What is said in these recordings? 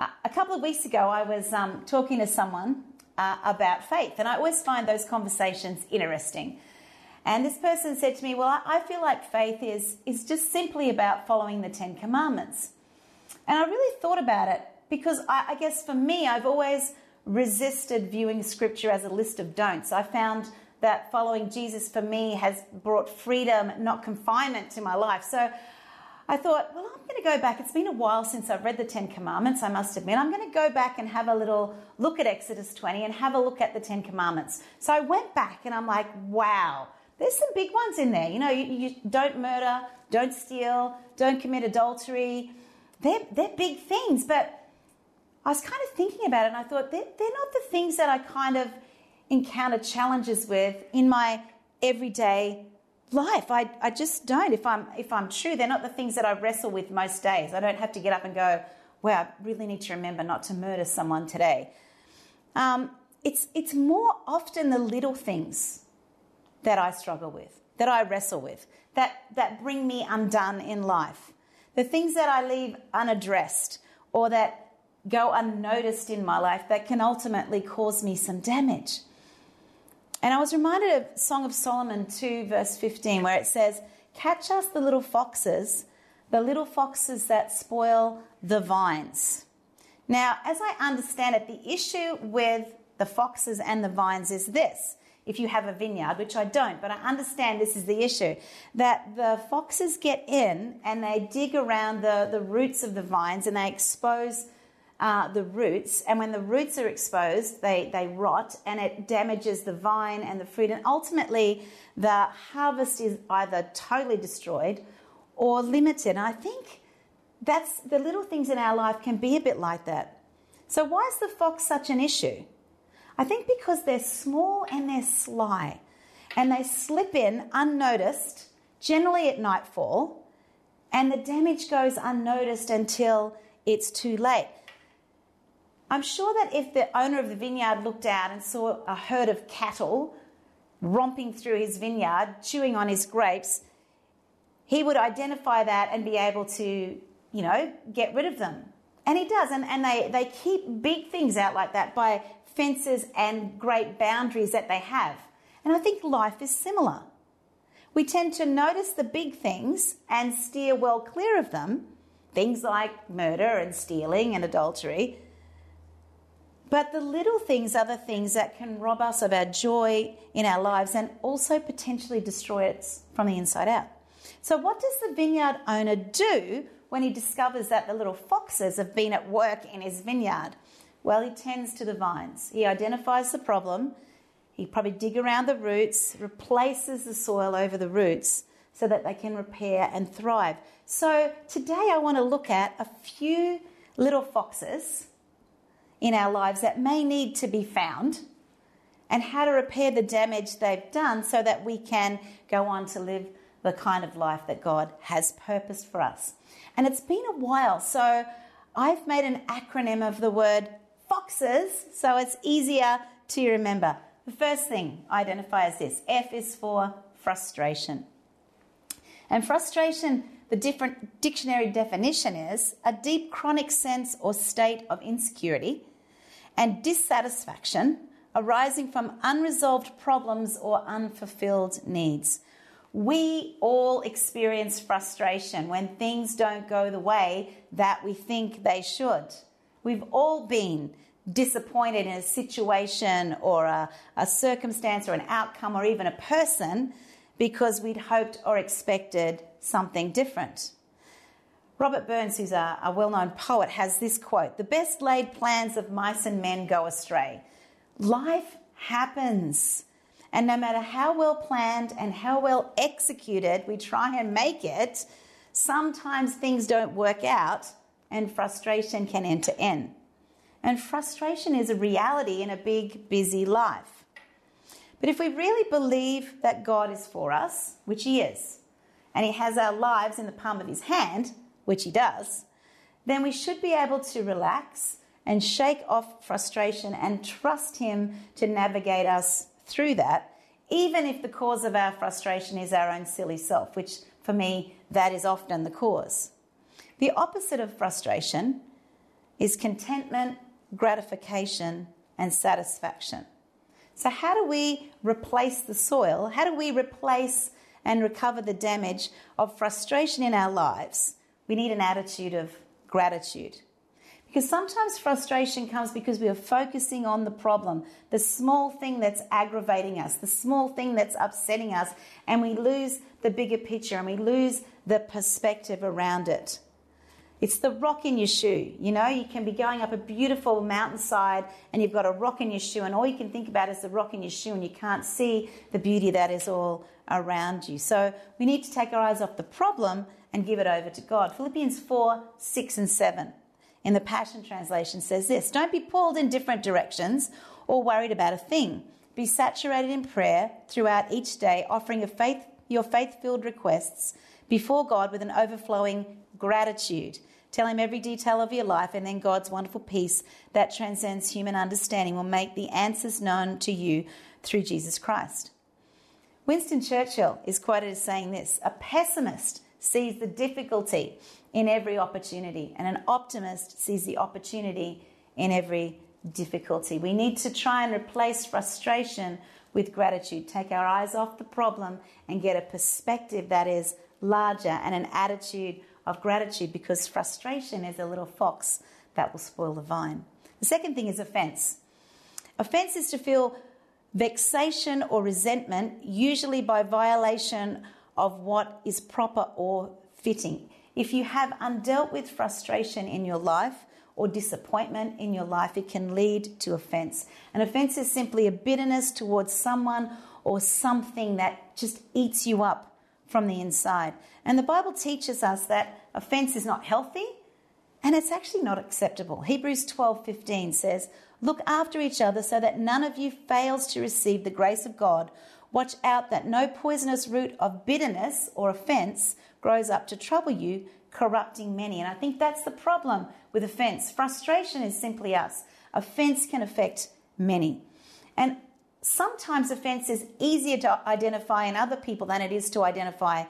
Uh, a couple of weeks ago, I was um, talking to someone uh, about faith, and I always find those conversations interesting. And this person said to me, Well, I, feel like faith is, is just simply about following the Ten Commandments. And I really thought about it because I, I guess for me, I've always resisted viewing scripture as a list of don'ts. I found that following Jesus for me has brought freedom, not confinement to my life. So I thought, well, going to go back. It's been a while since I've read the Ten Commandments, I must admit. I'm going to go back and have a little look at Exodus 20 and have a look at the Ten Commandments. So I went back and I'm like, wow, there's some big ones in there. You know, you, you don't murder, don't steal, don't commit adultery. They're, they're big things, but I was kind of thinking about it and I thought they're, they're not the things that I kind of encounter challenges with in my everyday life. I, I just don't. If I'm if I'm true, they're not the things that I wrestle with most days. I don't have to get up and go, "Wow, I really need to remember not to murder someone today." Um, it's it's more often the little things that I struggle with, that I wrestle with, that that bring me undone in life. The things that I leave unaddressed or that go unnoticed in my life that can ultimately cause me some damage. And I was reminded of Song of Solomon 2, verse 15, where it says, Catch us the little foxes, the little foxes that spoil the vines. Now, as I understand it, the issue with the foxes and the vines is this. If you have a vineyard, which I don't, but I understand this is the issue, that the foxes get in and they dig around the, the roots of the vines and they expose uh, the roots, and when the roots are exposed, they, they rot and it damages the vine and the fruit, and ultimately the harvest is either totally destroyed or limited. And I think that's the little things in our life can be a bit like that. So, why is the fox such an issue? I think because they're small and they're sly, and they slip in unnoticed, generally at nightfall, and the damage goes unnoticed until it's too late. I'm sure that if the owner of the vineyard looked out and saw a herd of cattle romping through his vineyard, chewing on his grapes, he would identify that and be able to, you know, get rid of them. And he does. And, and they, they keep big things out like that by fences and great boundaries that they have. And I think life is similar. We tend to notice the big things and steer well clear of them, things like murder and stealing and adultery. But the little things are the things that can rob us of our joy in our lives and also potentially destroy it from the inside out. So, what does the vineyard owner do when he discovers that the little foxes have been at work in his vineyard? Well, he tends to the vines. He identifies the problem. He probably dig around the roots, replaces the soil over the roots so that they can repair and thrive. So, today I want to look at a few little foxes in our lives that may need to be found and how to repair the damage they've done so that we can go on to live the kind of life that God has purposed for us. And it's been a while, so I've made an acronym of the word foxes so it's easier to remember. The first thing I identify as this F is for frustration. And frustration the different dictionary definition is a deep chronic sense or state of insecurity and dissatisfaction arising from unresolved problems or unfulfilled needs. We all experience frustration when things don't go the way that we think they should. We've all been disappointed in a situation or a, a, circumstance or an outcome or even a person because we'd hoped or expected something different. Robert Burns, who's a, a well known poet, has this quote The best laid plans of mice and men go astray. Life happens. And no matter how well planned and how well executed we try and make it, sometimes things don't work out and frustration can enter in. And frustration is a reality in a big, busy life. But if we really believe that God is for us, which He is, and He has our lives in the palm of His hand, which he does, then we should be able to relax and shake off frustration and trust him to navigate us through that, even if the cause of our frustration is our own silly self, which for me, that is often the cause. The opposite of frustration is contentment, gratification, and satisfaction. So, how do we replace the soil? How do we replace and recover the damage of frustration in our lives? We need an attitude of gratitude. Because sometimes frustration comes because we are focusing on the problem, the small thing that's aggravating us, the small thing that's upsetting us, and we lose the bigger picture and we lose the perspective around it. It's the rock in your shoe. You know, you can be going up a beautiful mountainside and you've got a rock in your shoe, and all you can think about is the rock in your shoe, and you can't see the beauty that is all around you. So we need to take our eyes off the problem and give it over to God. Philippians 4 6 and 7 in the Passion Translation says this Don't be pulled in different directions or worried about a thing. Be saturated in prayer throughout each day, offering faith, your faith filled requests before God with an overflowing gratitude. Tell Him every detail of your life, and then God's wonderful peace that transcends human understanding will make the answers known to you through Jesus Christ. Winston Churchill is quoted as saying this A pessimist sees the difficulty in every opportunity, and an optimist sees the opportunity in every difficulty. We need to try and replace frustration with gratitude, take our eyes off the problem, and get a perspective that is larger and an attitude of gratitude because frustration is a little fox that will spoil the vine. The second thing is offense. Offense is to feel vexation or resentment, usually by violation of what is proper or fitting. If you have undealt with frustration in your life or disappointment in your life, it can lead to offense. An offense is simply a bitterness towards someone or something that just eats you up from the inside. And the Bible teaches us that offense is not healthy and it's actually not acceptable. Hebrews 12:15 says, "Look after each other so that none of you fails to receive the grace of God. Watch out that no poisonous root of bitterness or offense grows up to trouble you, corrupting many. And I think that's the problem with offense. Frustration is simply us. Offense can affect many. And sometimes offense is easier to identify in other people than it is to identify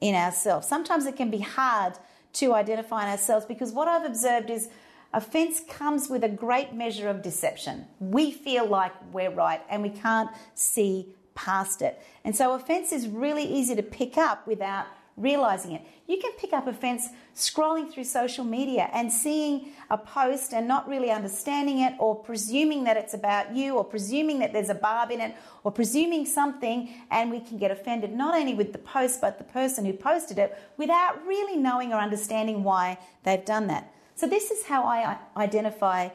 in ourselves. Sometimes it can be hard to identify in ourselves because what I've observed is offense comes with a great measure of deception. We feel like we're right and we can't see past it. And so offense is really easy to pick up without realizing it. You can pick up offense scrolling through social media and seeing a post and not really understanding it, or presuming that it's about you, or presuming that there's a barb in it, or presuming something, and we can get offended not only with the post but the person who posted it without really knowing or understanding why they've done that. So, this is how I identify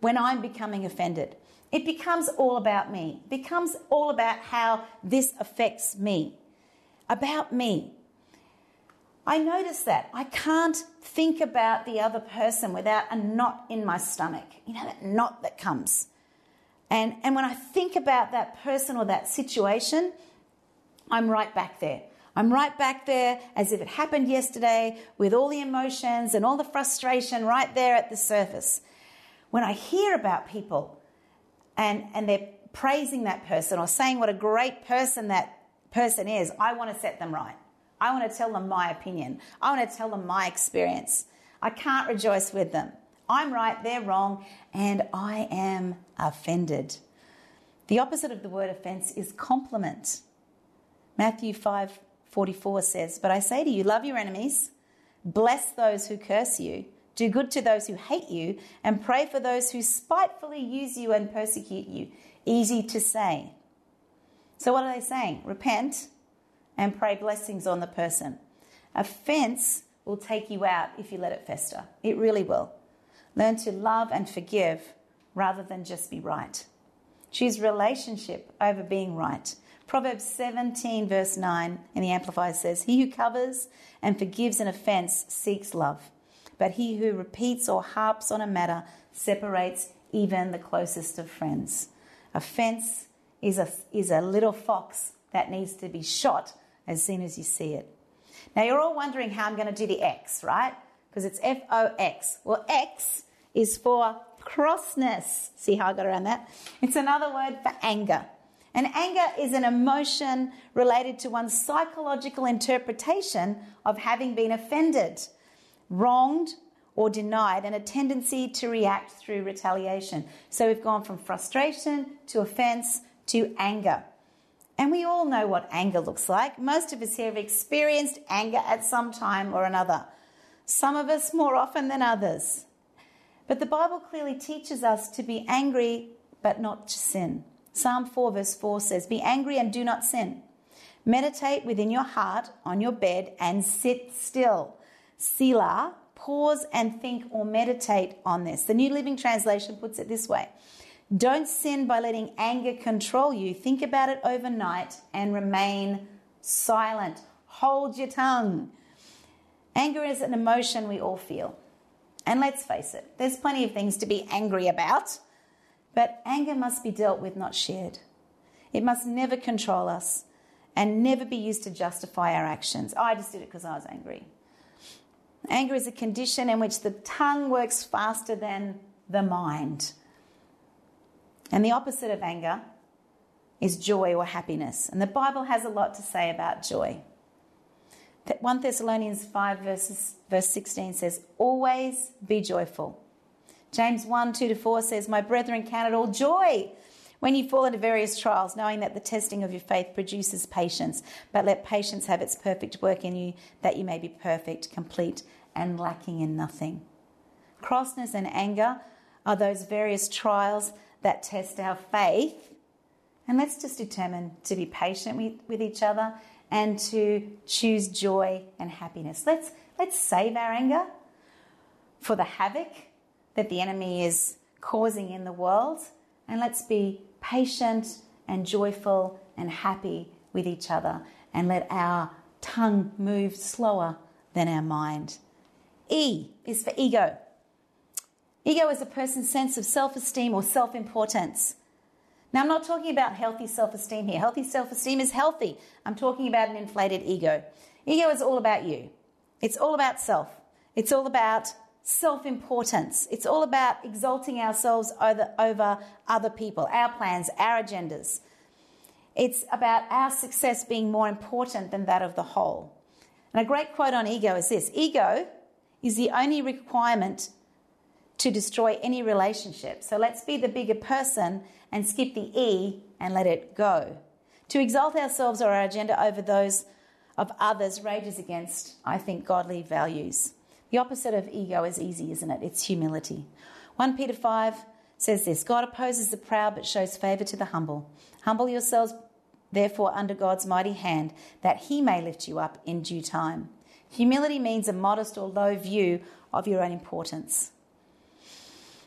when I'm becoming offended. It becomes all about me, it becomes all about how this affects me, about me. I notice that. I can't think about the other person without a knot in my stomach. You know, that knot that comes. And, and when I think about that person or that situation, I'm right back there. I'm right back there as if it happened yesterday with all the emotions and all the frustration right there at the surface. When I hear about people and, and they're praising that person or saying what a great person that person is, I want to set them right. I want to tell them my opinion. I want to tell them my experience. I can't rejoice with them. I'm right, they're wrong, and I am offended. The opposite of the word offense is compliment. Matthew 5:44 says, "But I say to you, love your enemies, bless those who curse you, do good to those who hate you, and pray for those who spitefully use you and persecute you." Easy to say. So what are they saying? Repent, and pray blessings on the person. Offense will take you out if you let it fester. It really will. Learn to love and forgive rather than just be right. Choose relationship over being right. Proverbs 17, verse 9 in the Amplified says, He who covers and forgives an offense seeks love, but he who repeats or harps on a matter separates even the closest of friends. Offense is a, is a little fox that needs to be shot as soon as you see it. Now, you're all wondering how I'm going to do the X, right? Because it's F O X. Well, X is for crossness. See how I got around that? It's another word for anger. And anger is an emotion related to one's psychological interpretation of having been offended, wronged, or denied, and a tendency to react through retaliation. So we've gone from frustration to offense to anger. And we all know what anger looks like. Most of us here have experienced anger at some time or another, some of us more often than others. But the Bible clearly teaches us to be angry but not to sin. Psalm 4, verse 4 says, Be angry and do not sin. Meditate within your heart on your bed and sit still. Selah, pause and think or meditate on this. The New Living Translation puts it this way Don't sin by letting anger control you. Think about it overnight and remain silent. Hold your tongue. Anger is an emotion we all feel. And let's face it, there's plenty of things to be angry about, but anger must be dealt with, not shared. It must never control us and never be used to justify our actions. I just did it because I was angry. Anger is a condition in which the tongue works faster than the mind. And the opposite of anger is joy or happiness. And the Bible has a lot to say about joy. 1 Thessalonians 5, verses, verse 16 says, Always be joyful. James 1, 2 to 4 says, My brethren, count it all joy when you fall into various trials, knowing that the testing of your faith produces patience. But let patience have its perfect work in you, that you may be perfect, complete, and lacking in nothing. Crossness and anger are those various trials that test our faith. And let's just determine to be patient with, with each other and to choose joy and happiness. Let's, let's save our anger for the havoc that the enemy is causing in the world, and let's be patient and joyful and happy with each other, and let our tongue move slower than our mind. E is for ego. Ego is a person's sense of self esteem or self importance. Now, I'm not talking about healthy self esteem here. Healthy self esteem is healthy. I'm talking about an inflated ego. Ego is all about you, it's all about self, it's all about self importance, it's all about exalting ourselves over, over other people, our plans, our agendas. It's about our success being more important than that of the whole. And a great quote on ego is this Ego is the only requirement to destroy any relationship. So let's be the bigger person and skip the E and let it go. To exalt ourselves or our agenda over those of others rages against, I think, godly values. The opposite of ego is easy, isn't it? It's humility. 1 Peter 5 says this God opposes the proud but shows favour to the humble. Humble yourselves, therefore, under God's mighty hand, that he may lift you up in due time. Humility means a modest or low view of your own importance.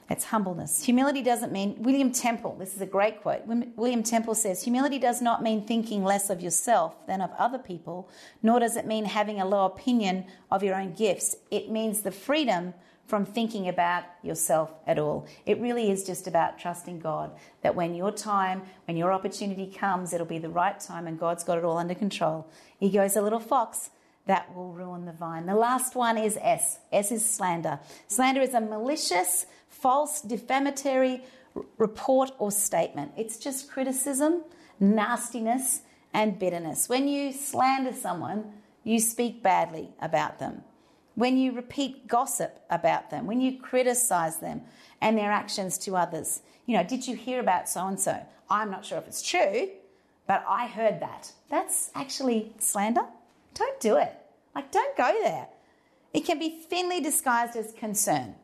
It's humbleness. Humility doesn't mean, William Temple, this is a great quote. William Temple says, Humility does not mean thinking less of yourself than of other people, nor does it mean having a low opinion of your own gifts. It means the freedom from thinking about yourself at all. It really is just about trusting God that when your time, when your opportunity comes, it'll be the right time and God's got it all under control. Ego is a little fox that will ruin the vine. The last one is S. S is slander. Slander is a malicious, false, defamatory report or statement. It's just criticism, nastiness, and bitterness. When you slander someone, you speak badly about them. When you repeat gossip about them, when you criticize them and their actions to others, you know, did you hear about so and so? I'm not sure if it's true, but I heard that. That's actually slander. Don't do it. Like, don't go there. It can be thinly disguised as concern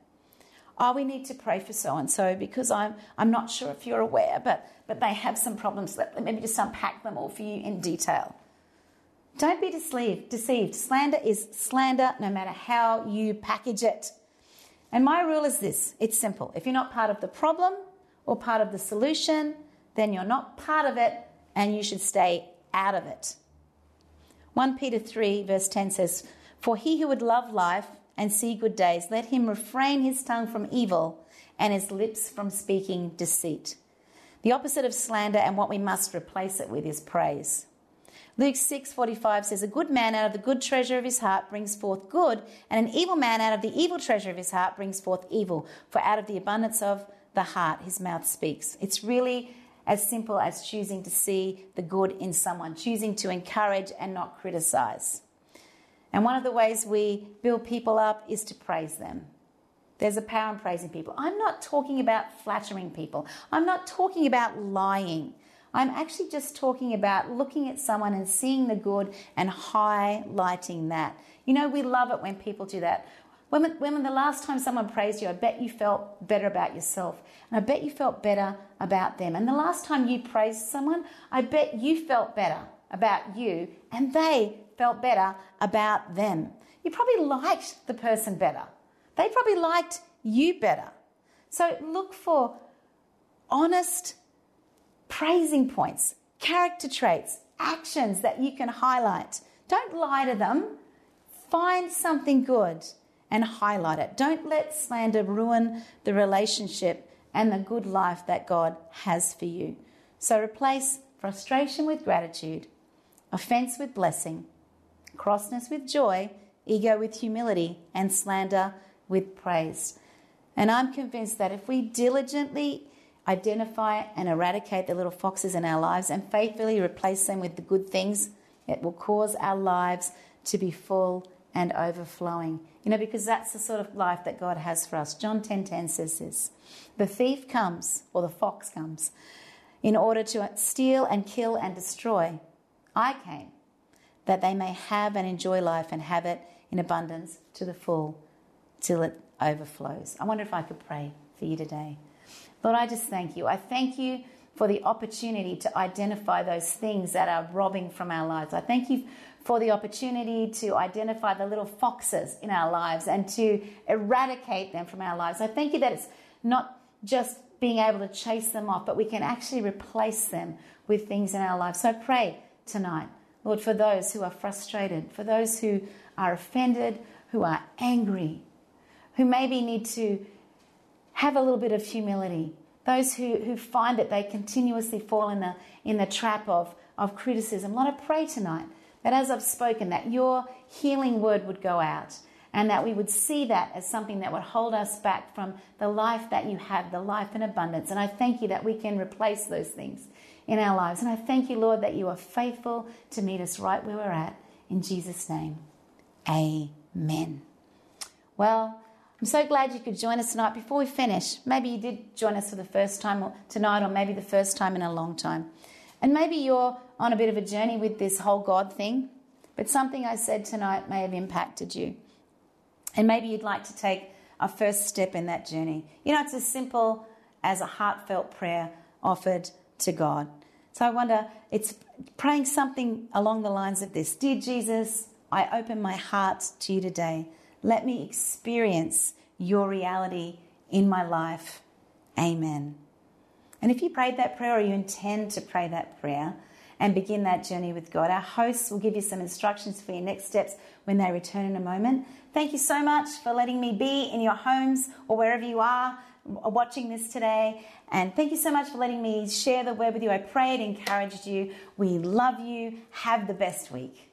oh, we need to pray for so and so because I'm, I'm not sure if you're aware, but, but they have some problems. Let me just unpack them all for you in detail. Don't be deceived. deceived. Slander is slander no matter how you package it. And my rule is this it's simple. If you're not part of the problem or part of the solution, then you're not part of it and you should stay out of it. 1 Peter 3, verse 10 says, For he who would love life and see good days. Let him refrain his tongue from evil and his lips from speaking deceit. The opposite of slander and what we must replace it with is praise. Luke 6:45 says a good man out of the good treasure of his heart brings forth good and an evil man out of the evil treasure of his heart brings forth evil for out of the abundance of the heart his mouth speaks. It's really as simple as choosing to see the good in someone, choosing to encourage and not criticize. And one of the ways we build people up is to praise them. There's a power in praising people. I'm not talking about flattering people. I'm not talking about lying. I'm actually just talking about looking at someone and seeing the good and highlighting that. You know, we love it when people do that. When, when the last time someone praised you, I bet you felt better about yourself. And I bet you felt better about them. And the last time you praised someone, I bet you felt better about you and they felt better about them. You probably liked the person better. They probably liked you better. So look for honest praising points, character traits, actions that you can highlight. Don't lie to them. Find something good and highlight it. Don't let slander ruin the relationship and the good life that God has for you. So replace frustration with gratitude, offense with blessing, crossness with joy, ego with humility, and slander with praise. And I'm convinced that if we diligently identify and eradicate the little foxes in our lives and faithfully replace them with the good things, it will cause our lives to be full and overflowing. You know, because that's the sort of life that God has for us. John 10:10 10, 10 says this. The thief comes, or the fox comes, in order to steal and kill and destroy. I came that they may have and enjoy life and have it in abundance to the full till it overflows. I wonder if I could pray for you today. Lord, I just thank you. I thank you for the opportunity to identify those things that are robbing from our lives. I thank you for the opportunity to identify the little foxes in our lives and to eradicate them from our lives. I thank you that it's not just being able to chase them off, but we can actually replace them with things in our lives. So I pray tonight, Lord, for those who are frustrated, for those who are offended, who are angry, who maybe need to have a little bit of humility, those who, who find that they continuously fall in the, in the trap of, of criticism. Lord, I pray tonight that as I've spoken, that your healing word would go out and that we would see that as something that would hold us back from the life that you have, the life in abundance. And I thank you that we can replace those things in our lives. And I thank you, Lord, that you are faithful to meet us right where we're at. In Jesus' name, amen. Well, I'm so glad you could join us tonight. Before we finish, maybe you did join us for the first time tonight, or maybe the first time in a long time. And maybe you're on a bit of a journey with this whole God thing, but something I said tonight may have impacted you. And maybe you'd like to take a first step in that journey. You know, it's as simple as a heartfelt prayer offered to God. So I wonder, it's praying something along the lines of this Dear Jesus, I open my heart to you today. Let me experience your reality in my life. Amen. And if you prayed that prayer or you intend to pray that prayer and begin that journey with God, our hosts will give you some instructions for your next steps when they return in a moment. Thank you so much for letting me be in your homes or wherever you are watching this today. And thank you so much for letting me share the word with you. I pray it encouraged you. We love you. Have the best week.